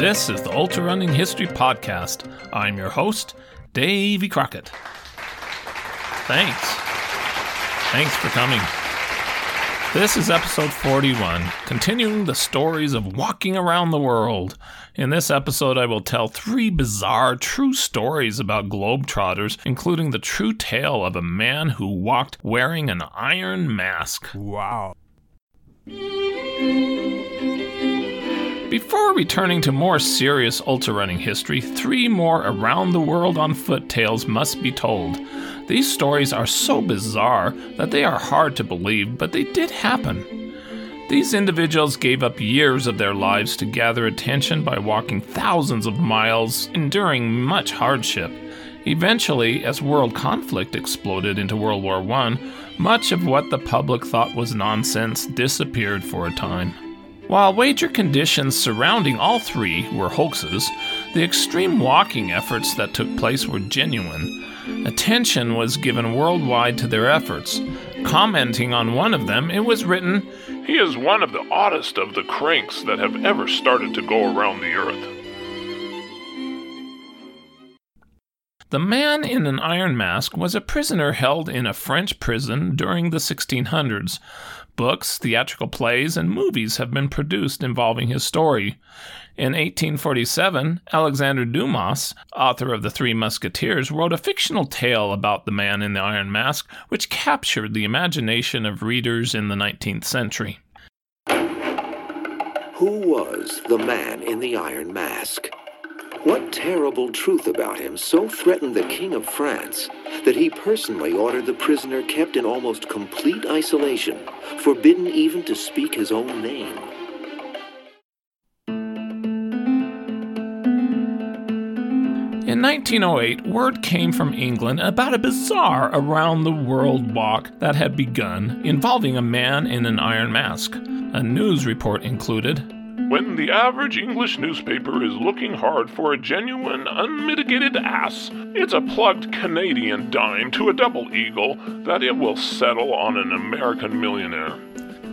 This is the Ultra Running History Podcast. I'm your host, Davey Crockett. Thanks. Thanks for coming. This is episode 41, continuing the stories of walking around the world. In this episode, I will tell three bizarre, true stories about globetrotters, including the true tale of a man who walked wearing an iron mask. Wow. Before returning to more serious ultra running history, three more around the world on foot tales must be told. These stories are so bizarre that they are hard to believe, but they did happen. These individuals gave up years of their lives to gather attention by walking thousands of miles, enduring much hardship. Eventually, as world conflict exploded into World War I, much of what the public thought was nonsense disappeared for a time. While wager conditions surrounding all three were hoaxes, the extreme walking efforts that took place were genuine. Attention was given worldwide to their efforts. Commenting on one of them, it was written, He is one of the oddest of the cranks that have ever started to go around the earth. The man in an iron mask was a prisoner held in a French prison during the 1600s. Books, theatrical plays, and movies have been produced involving his story. In 1847, Alexander Dumas, author of The Three Musketeers, wrote a fictional tale about the man in the iron mask, which captured the imagination of readers in the 19th century. Who was the man in the iron mask? What terrible truth about him so threatened the King of France that he personally ordered the prisoner kept in almost complete isolation, forbidden even to speak his own name? In 1908, word came from England about a bizarre around the world walk that had begun involving a man in an iron mask. A news report included When the average English newspaper is looking hard for a genuine, unmitigated ass, it's a plugged Canadian dime to a double eagle that it will settle on an American millionaire.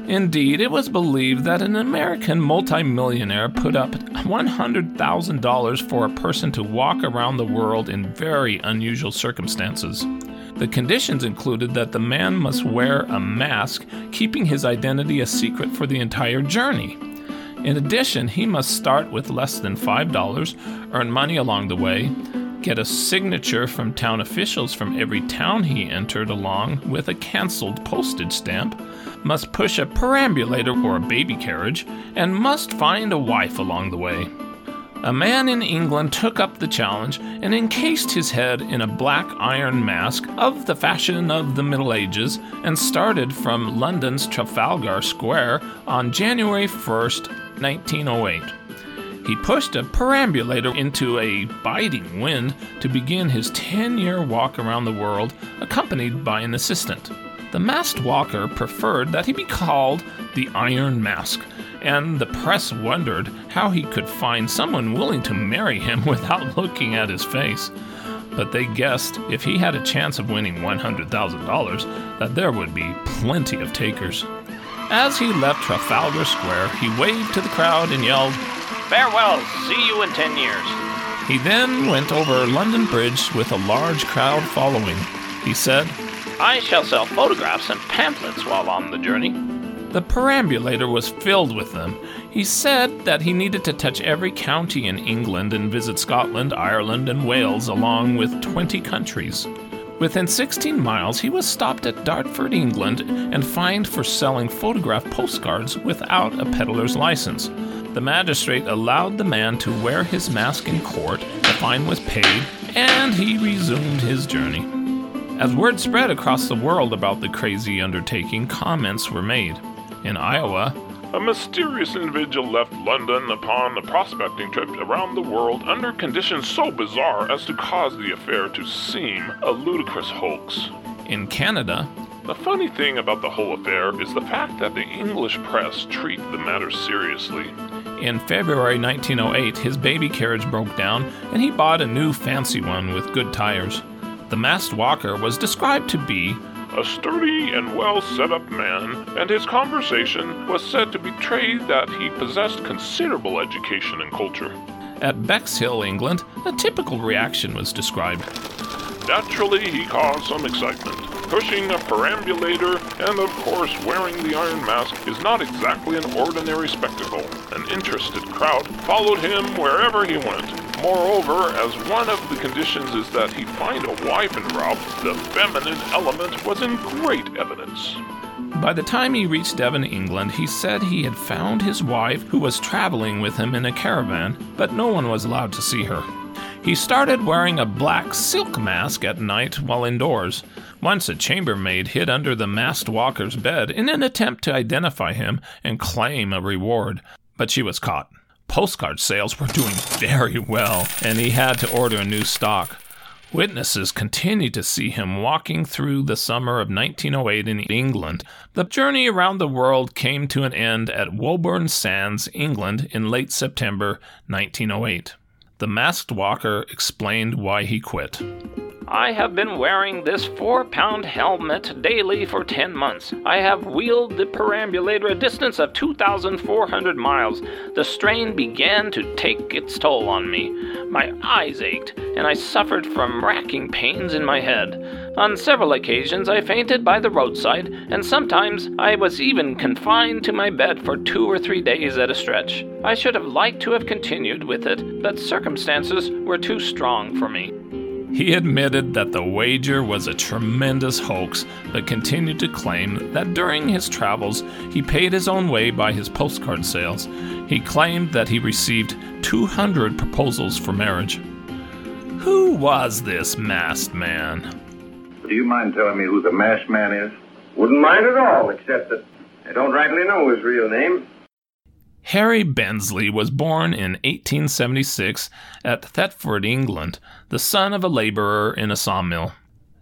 Indeed, it was believed that an American multimillionaire put up $100,000 for a person to walk around the world in very unusual circumstances. The conditions included that the man must wear a mask, keeping his identity a secret for the entire journey. In addition, he must start with less than $5, earn money along the way, get a signature from town officials from every town he entered along with a cancelled postage stamp, must push a perambulator or a baby carriage, and must find a wife along the way. A man in England took up the challenge and encased his head in a black iron mask of the fashion of the Middle Ages and started from London's Trafalgar Square on January 1st, 1908. He pushed a perambulator into a biting wind to begin his 10 year walk around the world, accompanied by an assistant. The masked walker preferred that he be called the Iron Mask, and the press wondered how he could find someone willing to marry him without looking at his face. But they guessed if he had a chance of winning $100,000, that there would be plenty of takers. As he left Trafalgar Square, he waved to the crowd and yelled, Farewell, see you in ten years. He then went over London Bridge with a large crowd following. He said, I shall sell photographs and pamphlets while on the journey. The perambulator was filled with them. He said that he needed to touch every county in England and visit Scotland, Ireland, and Wales, along with 20 countries. Within 16 miles, he was stopped at Dartford, England, and fined for selling photograph postcards without a peddler's license. The magistrate allowed the man to wear his mask in court, the fine was paid, and he resumed his journey. As word spread across the world about the crazy undertaking, comments were made. In Iowa, A mysterious individual left London upon a prospecting trip around the world under conditions so bizarre as to cause the affair to seem a ludicrous hoax. in Canada, The funny thing about the whole affair is the fact that the English press treat the matter seriously. In February 1908, his baby carriage broke down and he bought a new fancy one with good tires. The masked walker was described to be A sturdy and well set up man, and his conversation was said to betray that he possessed considerable education and culture. At Bexhill, England, a typical reaction was described. Naturally, he caused some excitement. Pushing a perambulator and, of course, wearing the iron mask is not exactly an ordinary spectacle. An interested crowd followed him wherever he went. Moreover, as one of the conditions is that he find a wife en route, the feminine element was in great evidence. By the time he reached Devon, England, he said he had found his wife who was traveling with him in a caravan, but no one was allowed to see her. He started wearing a black silk mask at night while indoors. Once a chambermaid hid under the masked walker's bed in an attempt to identify him and claim a reward, but she was caught. Postcard sales were doing very well, and he had to order a new stock. Witnesses continued to see him walking through the summer of 1908 in England. The journey around the world came to an end at Woburn Sands, England, in late September 1908. The masked walker explained why he quit. I have been wearing this four pound helmet daily for 10 months. I have wheeled the perambulator a distance of 2,400 miles. The strain began to take its toll on me. My eyes ached, and I suffered from racking pains in my head. On several occasions, I fainted by the roadside, and sometimes I was even confined to my bed for two or three days at a stretch. I should have liked to have continued with it, but circumstances were too strong for me. He admitted that the wager was a tremendous hoax, but continued to claim that during his travels he paid his own way by his postcard sales. He claimed that he received 200 proposals for marriage. Who was this masked man? Do you mind telling me who the masked man is? Wouldn't mind at all, except that I don't rightly know his real name. Harry Bensley was born in 1876 at Thetford, England, the son of a laborer in a sawmill.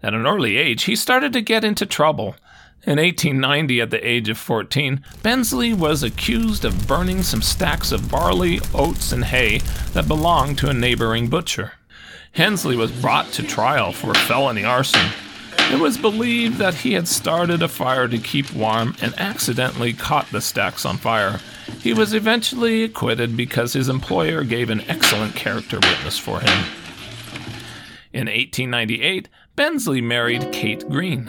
At an early age, he started to get into trouble. In 1890, at the age of 14, Bensley was accused of burning some stacks of barley, oats, and hay that belonged to a neighboring butcher. Bensley was brought to trial for felony arson. It was believed that he had started a fire to keep warm and accidentally caught the stacks on fire. He was eventually acquitted because his employer gave an excellent character witness for him. In 1898, Bensley married Kate Green.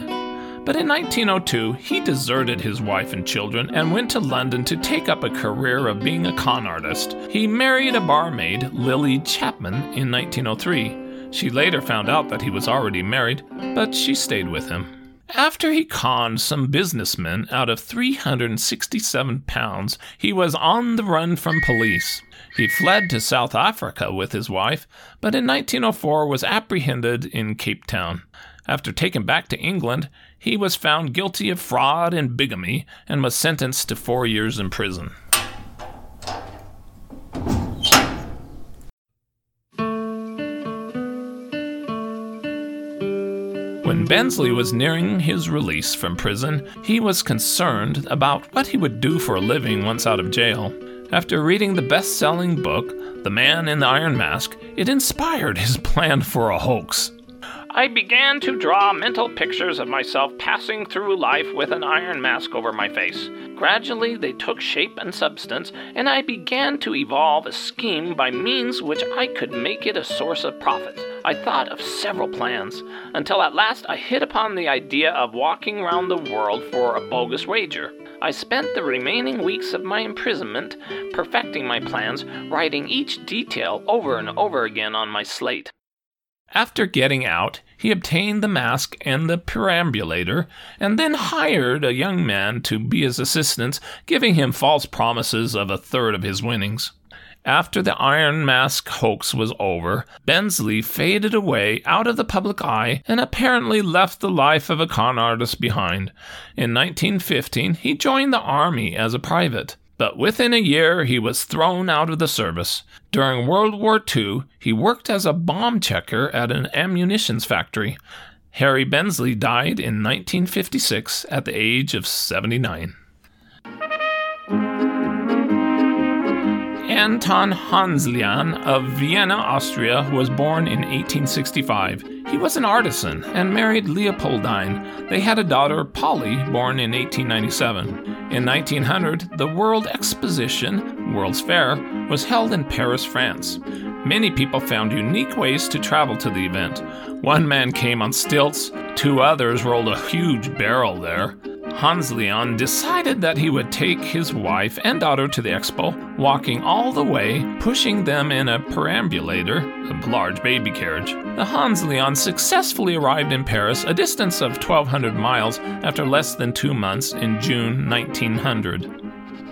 But in 1902, he deserted his wife and children and went to London to take up a career of being a con artist. He married a barmaid, Lily Chapman, in 1903. She later found out that he was already married, but she stayed with him. After he conned some businessmen out of 367 pounds, he was on the run from police. He fled to South Africa with his wife, but in 1904 was apprehended in Cape Town. After taken back to England, he was found guilty of fraud and bigamy and was sentenced to four years in prison. When Bensley was nearing his release from prison, he was concerned about what he would do for a living once out of jail. After reading the best selling book, The Man in the Iron Mask, it inspired his plan for a hoax. I began to draw mental pictures of myself passing through life with an iron mask over my face. Gradually, they took shape and substance, and I began to evolve a scheme by means which I could make it a source of profit. I thought of several plans, until at last I hit upon the idea of walking round the world for a bogus wager. I spent the remaining weeks of my imprisonment perfecting my plans, writing each detail over and over again on my slate. After getting out, he obtained the mask and the perambulator, and then hired a young man to be his assistant, giving him false promises of a third of his winnings. After the Iron Mask hoax was over, Bensley faded away out of the public eye and apparently left the life of a con artist behind. In 1915, he joined the army as a private. But within a year, he was thrown out of the service. During World War II, he worked as a bomb checker at an ammunitions factory. Harry Bensley died in 1956 at the age of 79. Anton Hanslian of Vienna, Austria, was born in 1865. He was an artisan and married Leopoldine. They had a daughter, Polly, born in 1897. In 1900, the World Exposition World's Fair, was held in Paris, France. Many people found unique ways to travel to the event. One man came on stilts, two others rolled a huge barrel there. Hanslian decided that he would take his wife and daughter to the expo, walking all the way, pushing them in a perambulator, a large baby carriage. The Hanslian successfully arrived in Paris, a distance of 1,200 miles, after less than two months in June 1900.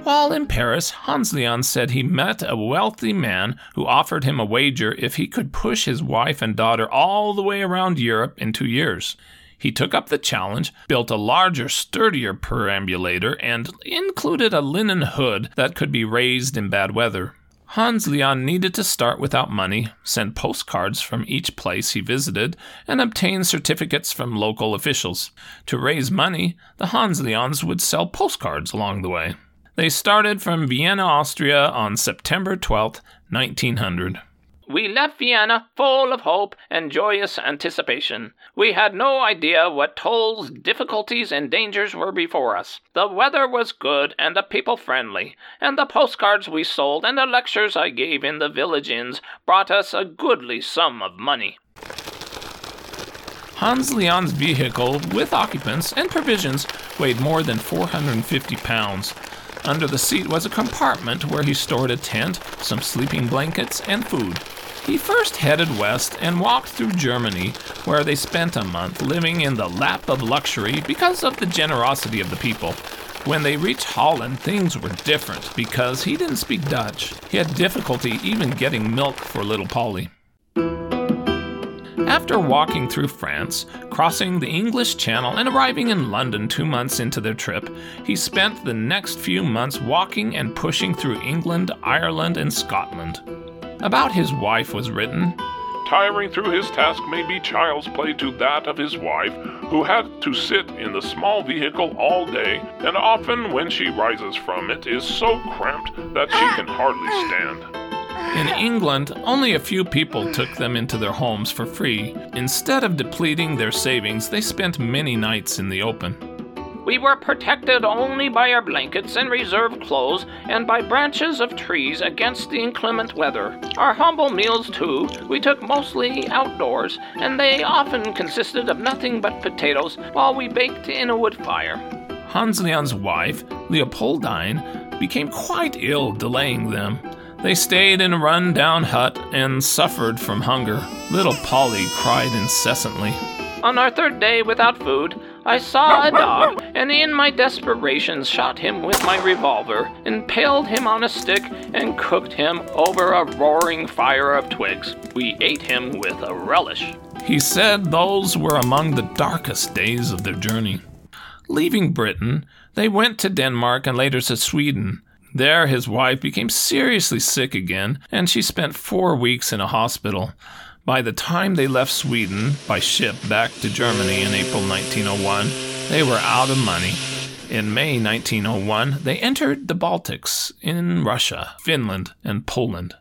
While in Paris, Hanslian said he met a wealthy man who offered him a wager if he could push his wife and daughter all the way around Europe in two years. He took up the challenge, built a larger, sturdier perambulator, and included a linen hood that could be raised in bad weather. Hanslian needed to start without money, send postcards from each place he visited, and obtain certificates from local officials. To raise money, the Hanslians would sell postcards along the way. They started from Vienna, Austria on September 12, 1900. We left Vienna full of hope and joyous anticipation. We had no idea what tolls, difficulties, and dangers were before us. The weather was good and the people friendly, and the postcards we sold and the lectures I gave in the village inns brought us a goodly sum of money. Hanslian's vehicle, with occupants and provisions, weighed more than 450 pounds. Under the seat was a compartment where he stored a tent, some sleeping blankets, and food. He first headed west and walked through Germany, where they spent a month living in the lap of luxury because of the generosity of the people. When they reached Holland, things were different because he didn't speak Dutch. He had difficulty even getting milk for little Polly. After walking through France, crossing the English Channel, and arriving in London two months into their trip, he spent the next few months walking and pushing through England, Ireland, and Scotland. About his wife was written Tiring through his task may be child's play to that of his wife, who had to sit in the small vehicle all day, and often when she rises from it is so cramped that she can hardly stand. In England, only a few people took them into their homes for free. Instead of depleting their savings, they spent many nights in the open. We were protected only by our blankets and reserve clothes and by branches of trees against the inclement weather. Our humble meals, too, we took mostly outdoors, and they often consisted of nothing but potatoes while we baked in a wood fire. Hanslian's wife, Leopoldine, became quite ill, delaying them. They stayed in a run down hut and suffered from hunger. Little Polly cried incessantly. On our third day without food, I saw a dog, and in my desperation shot him with my revolver, impaled him on a stick, and cooked him over a roaring fire of twigs. We ate him with a relish. He said those were among the darkest days of their journey. Leaving Britain, they went to Denmark and later to Sweden. There, his wife became seriously sick again, and she spent four weeks in a hospital. By the time they left Sweden by ship back to Germany in April 1901, they were out of money. In May 1901, they entered the Baltics in Russia, Finland, and Poland.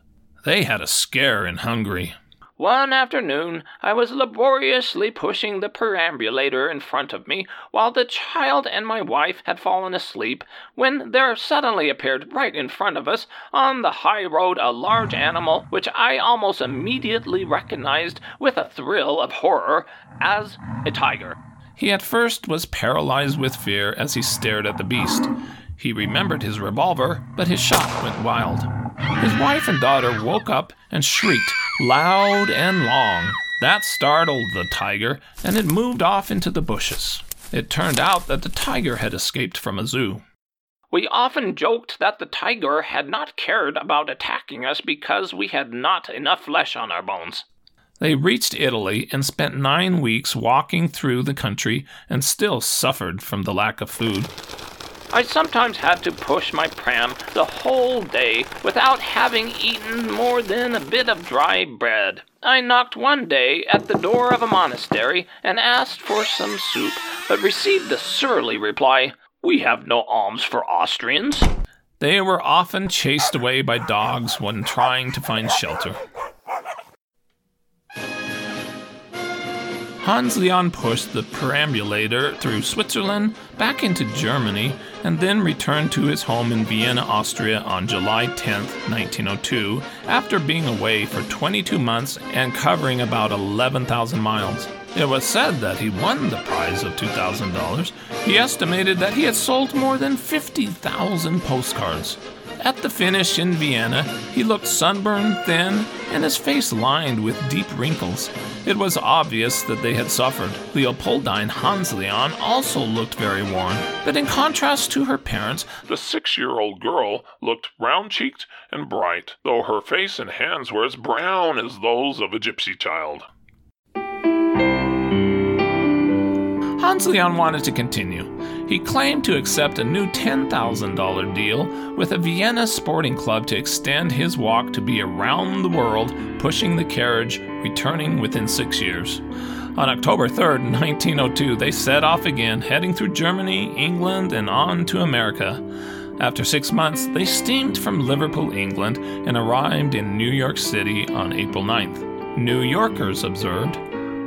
They had a scare in Hungary. One afternoon, I was laboriously pushing the perambulator in front of me while the child and my wife had fallen asleep, when there suddenly appeared right in front of us on the high road a large animal which I almost immediately recognized with a thrill of horror as a tiger. He at first was paralyzed with fear as he stared at the beast. He remembered his revolver, but his shot went wild. His wife and daughter woke up and shrieked loud and long. That startled the tiger, and it moved off into the bushes. It turned out that the tiger had escaped from a zoo. We often joked that the tiger had not cared about attacking us because we had not enough flesh on our bones. They reached Italy and spent nine weeks walking through the country and still suffered from the lack of food. I sometimes had to push my pram the whole day without having eaten more than a bit of dry bread. I knocked one day at the door of a monastery and asked for some soup, but received the surly reply, We have no alms for Austrians. They were often chased away by dogs when trying to find shelter. Hanslian pushed the perambulator through Switzerland, back into Germany, and then returned to his home in Vienna, Austria on July 10, 1902, after being away for 22 months and covering about 11,000 miles. It was said that he won the prize of $2,000. He estimated that he had sold more than 50,000 postcards. At the finish in Vienna, he looked sunburned, thin, and his face lined with deep wrinkles. It was obvious that they had suffered. Leopoldine Hanslian also looked very worn, but in contrast to her parents, the six year old girl looked round cheeked and bright, though her face and hands were as brown as those of a gypsy child. Hanslian wanted to continue. He claimed to accept a new $10,000 deal with a Vienna sporting club to extend his walk to be around the world, pushing the carriage, returning within six years. On October 3, 1902, they set off again, heading through Germany, England, and on to America. After six months, they steamed from Liverpool, England, and arrived in New York City on April 9th. New Yorkers observed,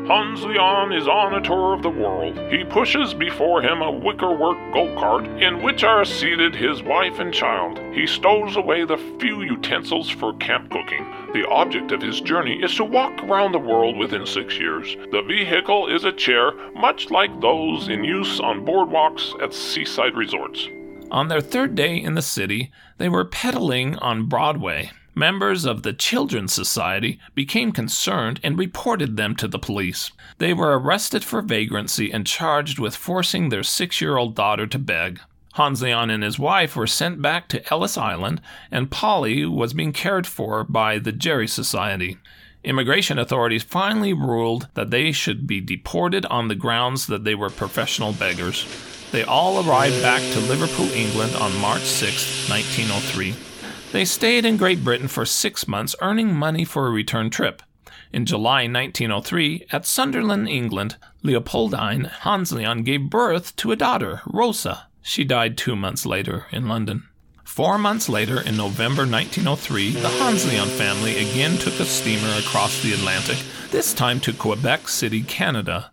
Hanslian is on a tour of the world. He pushes before him a wickerwork go cart in which are seated his wife and child. He stows away the few utensils for camp cooking. The object of his journey is to walk around the world within six years. The vehicle is a chair, much like those in use on boardwalks at seaside resorts. On their third day in the city, they were pedaling on Broadway members of the Children's Society became concerned and reported them to the police. They were arrested for vagrancy and charged with forcing their six year old daughter to beg. Hanslian and his wife were sent back to Ellis Island, and Polly was being cared for by the Gerry Society. Immigration authorities finally ruled that they should be deported on the grounds that they were professional beggars. They all arrived back to Liverpool, England on March 6, 1903. They stayed in Great Britain for six months, earning money for a return trip. In July 1903, at Sunderland, England, Leopoldine Hanslian gave birth to a daughter, Rosa. She died two months later in London. Four months later, in November 1903, the Hanslian family again took a steamer across the Atlantic, this time to Quebec City, Canada.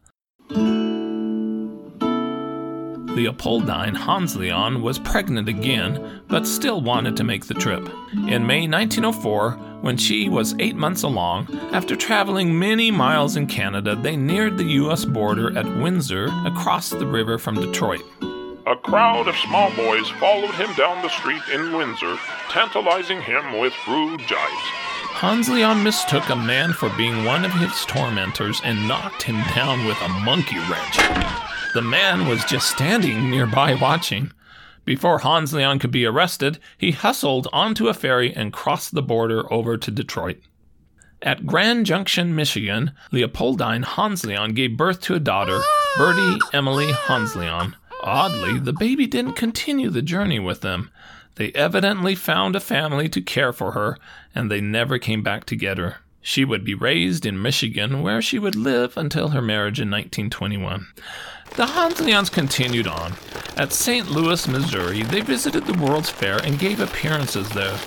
Leopoldine Hanslian was pregnant again, but still wanted to make the trip. In May 1904, when she was eight months along, after traveling many miles in Canada, they neared the U.S. border at Windsor across the river from Detroit. A crowd of small boys followed him down the street in Windsor, tantalizing him with rude jibes. Hanslian mistook a man for being one of his tormentors and knocked him down with a monkey wrench. The man was just standing nearby watching. Before Hanslian could be arrested, he hustled onto a ferry and crossed the border over to Detroit. At Grand Junction, Michigan, Leopoldine Hanslian gave birth to a daughter, Bertie Emily Hanslian. Oddly, the baby didn't continue the journey with them. They evidently found a family to care for her, and they never came back together. She would be raised in Michigan, where she would live until her marriage in 1921. The Hanslians continued on. At St. Louis, Missouri, they visited the World's Fair and gave appearances there.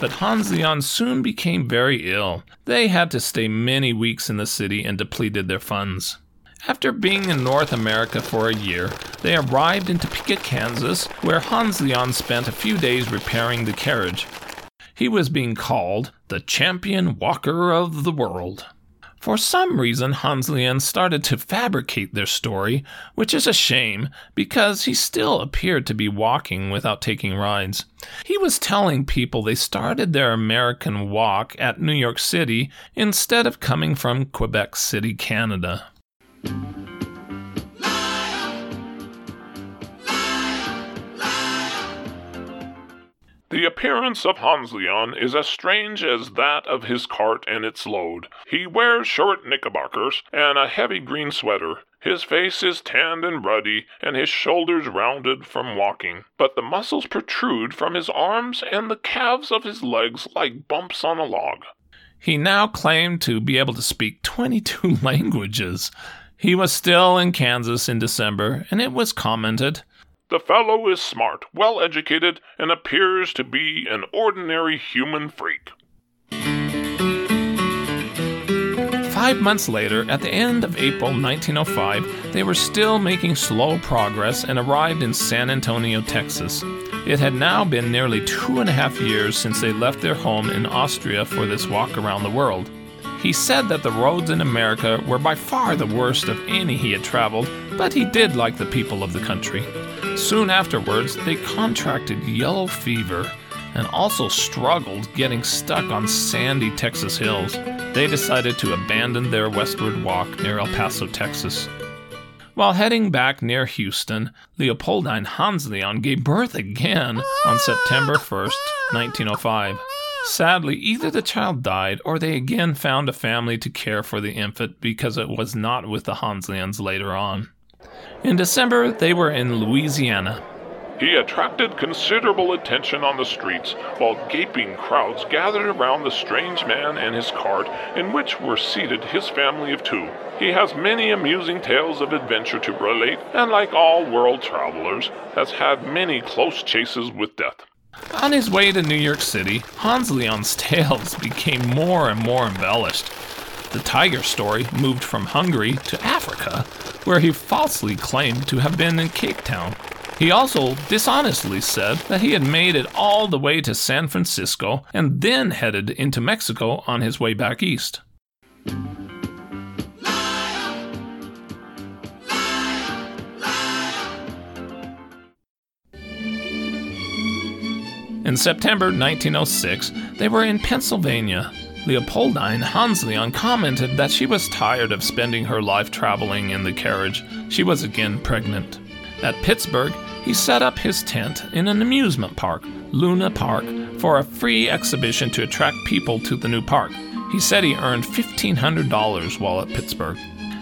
But Hanslian soon became very ill. They had to stay many weeks in the city and depleted their funds. After being in North America for a year, they arrived in Topeka, Kansas, where Hanslian spent a few days repairing the carriage. He was being called the champion walker of the world. For some reason, Hanslian started to fabricate their story, which is a shame because he still appeared to be walking without taking rides. He was telling people they started their American walk at New York City instead of coming from Quebec City, Canada. The appearance of Hanslian is as strange as that of his cart and its load. He wears short knickerbockers and a heavy green sweater. His face is tanned and ruddy, and his shoulders rounded from walking, but the muscles protrude from his arms and the calves of his legs like bumps on a log. He now claimed to be able to speak 22 languages. He was still in Kansas in December, and it was commented the fellow is smart, well educated, and appears to be an ordinary human freak. Five months later, at the end of April 1905, they were still making slow progress and arrived in San Antonio, Texas. It had now been nearly two and a half years since they left their home in Austria for this walk around the world. He said that the roads in America were by far the worst of any he had traveled, but he did like the people of the country. Soon afterwards, they contracted yellow fever and also struggled getting stuck on sandy Texas hills. They decided to abandon their westward walk near El Paso, Texas. While heading back near Houston, Leopoldine Hanslian gave birth again on September 1st, 1905. Sadly, either the child died or they again found a family to care for the infant because it was not with the Hanslians later on. In December, they were in Louisiana. He attracted considerable attention on the streets, while gaping crowds gathered around the strange man and his cart, in which were seated his family of two. He has many amusing tales of adventure to relate, and like all world travelers, has had many close chases with death. On his way to New York City, Hanslian's tales became more and more embellished. The tiger story moved from Hungary to Africa, where he falsely claimed to have been in Cape Town. He also dishonestly said that he had made it all the way to San Francisco and then headed into Mexico on his way back east. In September 1906, they were in Pennsylvania. Leopoldine Hanslian commented that she was tired of spending her life traveling in the carriage. She was again pregnant. At Pittsburgh, he set up his tent in an amusement park, Luna Park, for a free exhibition to attract people to the new park. He said he earned $1,500 while at Pittsburgh.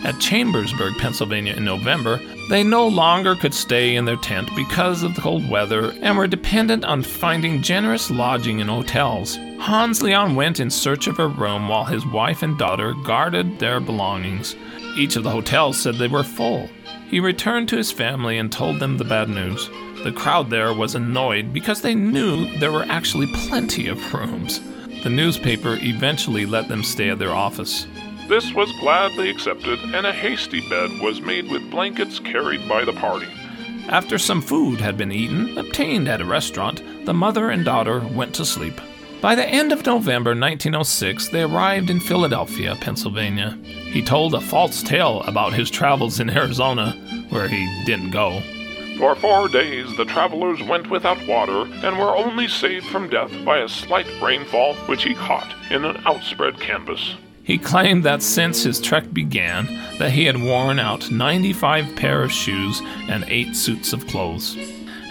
At Chambersburg, Pennsylvania in November, they no longer could stay in their tent because of the cold weather and were dependent on finding generous lodging in hotels. Hanslian went in search of a room while his wife and daughter guarded their belongings. Each of the hotels said they were full. He returned to his family and told them the bad news. The crowd there was annoyed because they knew there were actually plenty of rooms. The newspaper eventually let them stay at their office. This was gladly accepted, and a hasty bed was made with blankets carried by the party. After some food had been eaten, obtained at a restaurant, the mother and daughter went to sleep. By the end of November 1906, they arrived in Philadelphia, Pennsylvania. He told a false tale about his travels in Arizona, where he didn't go. For four days the travelers went without water and were only saved from death by a slight rainfall which he caught in an outspread canvas. He claimed that since his trek began, that he had worn out 95 pair of shoes and 8 suits of clothes.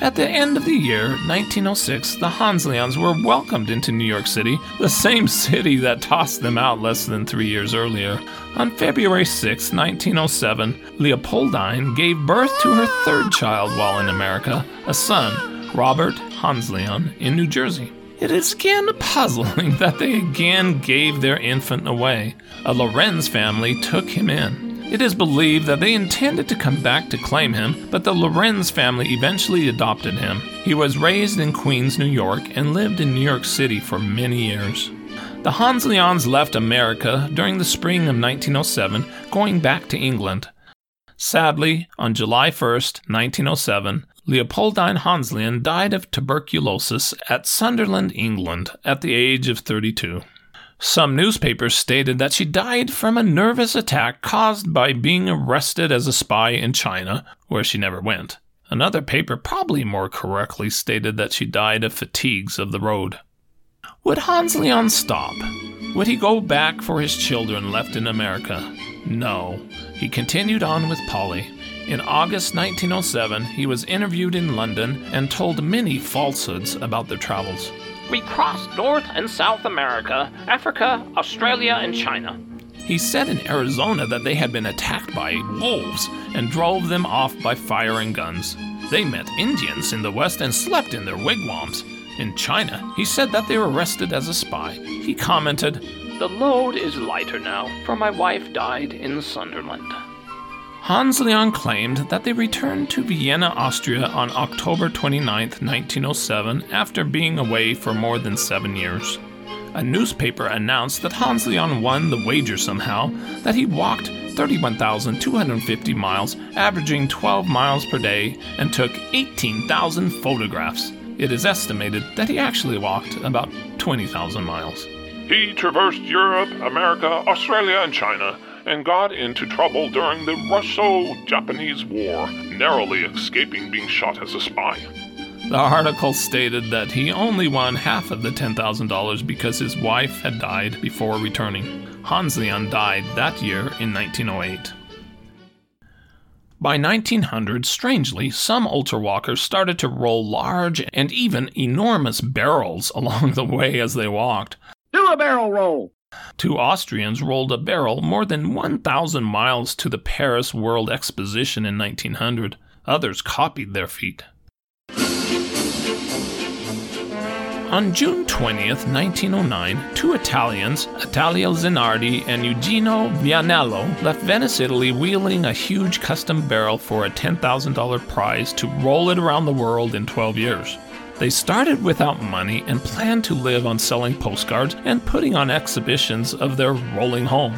At the end of the year, 1906, the Hanslians were welcomed into New York City, the same city that tossed them out less than three years earlier. On February 6, 1907, Leopoldine gave birth to her third child while in America, a son, Robert Hanslian, in New Jersey. It is again puzzling that they again gave their infant away. A Lorenz family took him in. It is believed that they intended to come back to claim him, but the Lorenz family eventually adopted him. He was raised in Queens, New York, and lived in New York City for many years. The Hanslians left America during the spring of 1907, going back to England. Sadly, on July 1st, 1907, Leopoldine Hanslian died of tuberculosis at Sunderland, England, at the age of 32. Some newspapers stated that she died from a nervous attack caused by being arrested as a spy in China, where she never went. Another paper, probably more correctly, stated that she died of fatigues of the road. Would Hanslian stop? Would he go back for his children left in America? No. He continued on with Polly. In August 1907, he was interviewed in London and told many falsehoods about their travels. We crossed North and South America, Africa, Australia, and China. He said in Arizona that they had been attacked by wolves and drove them off by firing guns. They met Indians in the West and slept in their wigwams. In China, he said that they were arrested as a spy. He commented, The load is lighter now, for my wife died in Sunderland. Hanslian claimed that they returned to Vienna, Austria on October 29, 1907, after being away for more than seven years. A newspaper announced that Hanslian won the wager somehow, that he walked 31,250 miles, averaging 12 miles per day, and took 18,000 photographs. It is estimated that he actually walked about 20,000 miles. He traversed Europe, America, Australia, and China, and got into trouble during the Russo Japanese War, narrowly escaping being shot as a spy. The article stated that he only won half of the $10,000 because his wife had died before returning. Hanslian died that year in 1908. By 1900, strangely, some ultrawalkers started to roll large and even enormous barrels along the way as they walked. Do a barrel roll. Two Austrians rolled a barrel more than 1,000 miles to the Paris World Exposition in 1900. Others copied their feat. On June 20th, 1909, two Italians, Italio Zanardi and Eugenio Vianello, left Venice, Italy, wheeling a huge custom barrel for a $10,000 prize to roll it around the world in 12 years. They started without money and planned to live on selling postcards and putting on exhibitions of their rolling home.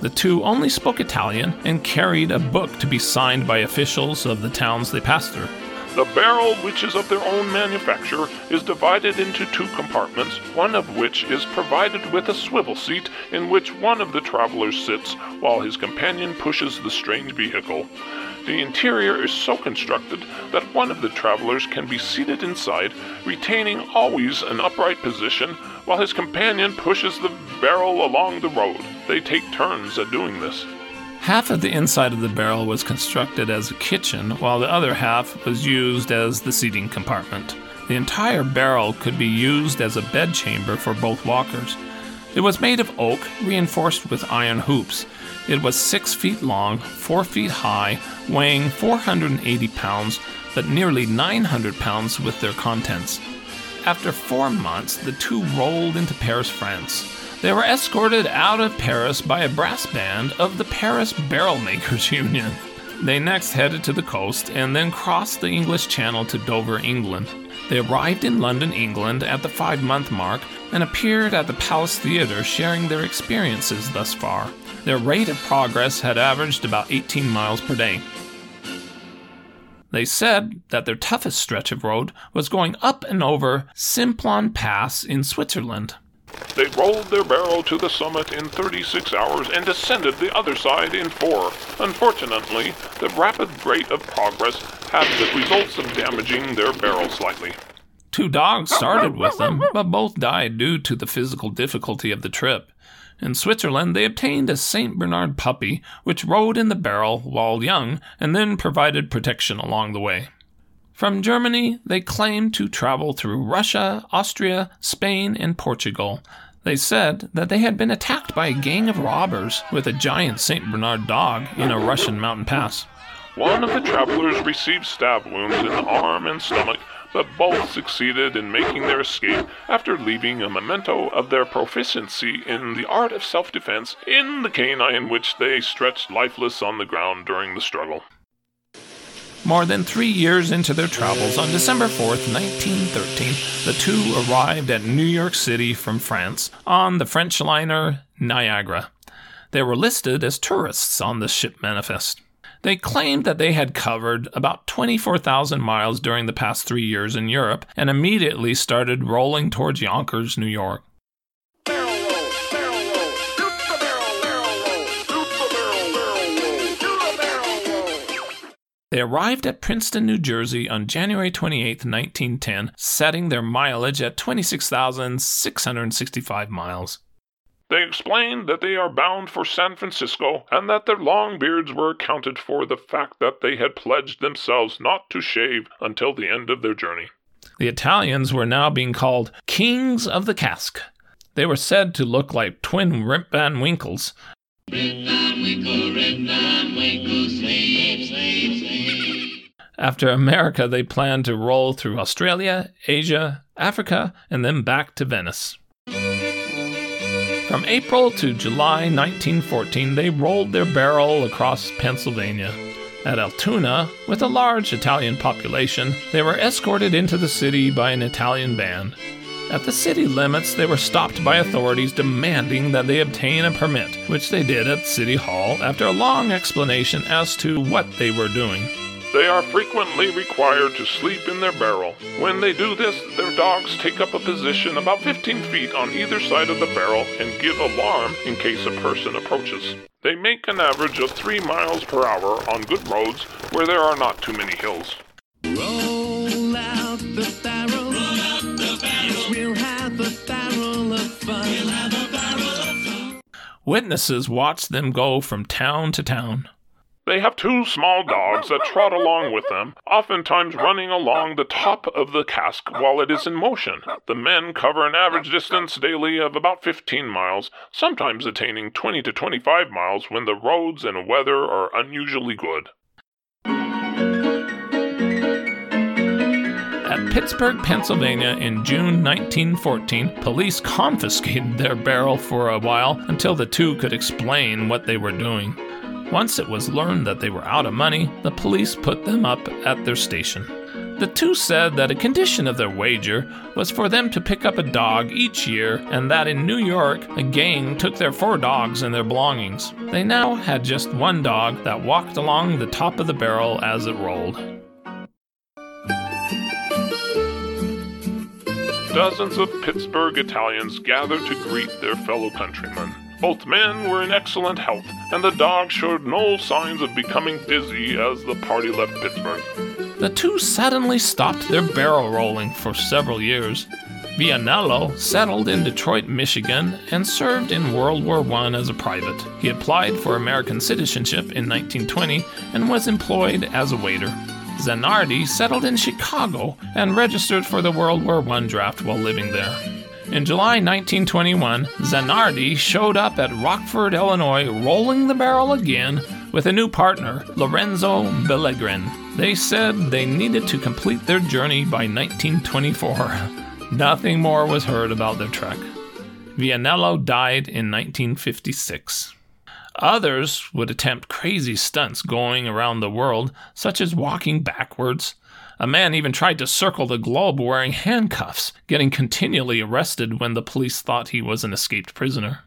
The two only spoke Italian and carried a book to be signed by officials of the towns they passed through. The barrel, which is of their own manufacture, is divided into two compartments, one of which is provided with a swivel seat in which one of the travelers sits while his companion pushes the strange vehicle. The interior is so constructed that one of the travelers can be seated inside, retaining always an upright position, while his companion pushes the barrel along the road. They take turns at doing this. Half of the inside of the barrel was constructed as a kitchen, while the other half was used as the seating compartment. The entire barrel could be used as a bedchamber for both walkers. It was made of oak, reinforced with iron hoops. It was six feet long, four feet high, weighing 480 pounds, but nearly 900 pounds with their contents. After four months, the two rolled into Paris, France. They were escorted out of Paris by a brass band of the Paris Barrel Makers Union. They next headed to the coast and then crossed the English Channel to Dover, England. They arrived in London, England at the five month mark and appeared at the Palace Theatre sharing their experiences thus far. Their rate of progress had averaged about 18 miles per day. They said that their toughest stretch of road was going up and over Simplon Pass in Switzerland. They rolled their barrel to the summit in 36 hours and descended the other side in four. Unfortunately, the rapid rate of progress had the results of damaging their barrel slightly. Two dogs started with them, but both died due to the physical difficulty of the trip. In Switzerland, they obtained a St. Bernard puppy, which rode in the barrel while young and then provided protection along the way. From Germany, they claimed to travel through Russia, Austria, Spain, and Portugal. They said that they had been attacked by a gang of robbers with a giant St. Bernard dog in a Russian mountain pass. One of the travelers received stab wounds in the arm and stomach, but both succeeded in making their escape after leaving a memento of their proficiency in the art of self defense in the canine which they stretched lifeless on the ground during the struggle. More than three years into their travels, on December 4th, 1913, the two arrived at New York City from France on the French liner Niagara. They were listed as tourists on the ship manifest. They claimed that they had covered about 24,000 miles during the past three years in Europe and immediately started rolling towards Yonkers, New York. They arrived at Princeton, New Jersey on January 28, 1910, setting their mileage at 26,665 miles. They explained that they are bound for San Francisco and that their long beards were accounted for the fact that they had pledged themselves not to shave until the end of their journey. The Italians were now being called Kings of the Cask. They were said to look like twin Rip Van Winkles. After America, they planned to roll through Australia, Asia, Africa, and then back to Venice. From April to July 1914, they rolled their barrel across Pennsylvania. At Altoona, with a large Italian population, they were escorted into the city by an Italian band. At the city limits, they were stopped by authorities demanding that they obtain a permit, which they did at City Hall after a long explanation as to what they were doing. They are frequently required to sleep in their barrel. When they do this, their dogs take up a position about 15 feet on either side of the barrel and give alarm in case a person approaches. They make an average of 3 miles per hour on good roads where there are not too many hills. Roll out the barrel. Roll out the barrel. We'll have a barrel of fun. We'll have a barrel of fun. Witnesses watched them go from town to town. They have two small dogs that trot along with them, oftentimes running along the top of the cask while it is in motion. The men cover an average distance daily of about 15 miles, sometimes attaining 20 to 25 miles when the roads and weather are unusually good. At Pittsburgh, Pennsylvania in June 1914, police confiscated their barrel for a while until the two could explain what they were doing. Once it was learned that they were out of money, the police put them up at their station. The two said that a condition of their wager was for them to pick up a dog each year, and that in New York, a gang took their four dogs and their belongings. They now had just one dog that walked along the top of the barrel as it rolled. Dozens of Pittsburgh Italians gathered to greet their fellow countrymen. Both men were in excellent health, and the dog showed no signs of becoming dizzy as the party left Pittsburgh. The two suddenly stopped their barrel rolling for several years. Vianello settled in Detroit, Michigan, and served in World War I as a private. He applied for American citizenship in 1920 and was employed as a waiter. Zanardi settled in Chicago and registered for the World War I draft while living there. In July 1921, Zanardi showed up at Rockford, Illinois, rolling the barrel again with a new partner, Lorenzo Pellegrin. They said they needed to complete their journey by 1924. Nothing more was heard about their trek. Vianello died in 1956. Others would attempt crazy stunts going around the world, such as walking backwards, a man even tried to circle the globe wearing handcuffs, getting continually arrested when the police thought he was an escaped prisoner.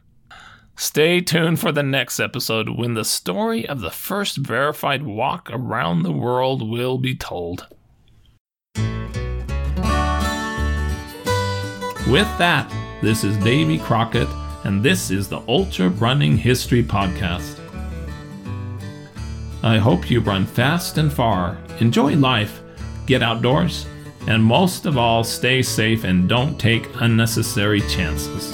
Stay tuned for the next episode when the story of the first verified walk around the world will be told. With that, this is Davy Crockett, and this is the Ultra Running History Podcast. I hope you run fast and far, enjoy life, get outdoors, and most of all, stay safe and don't take unnecessary chances.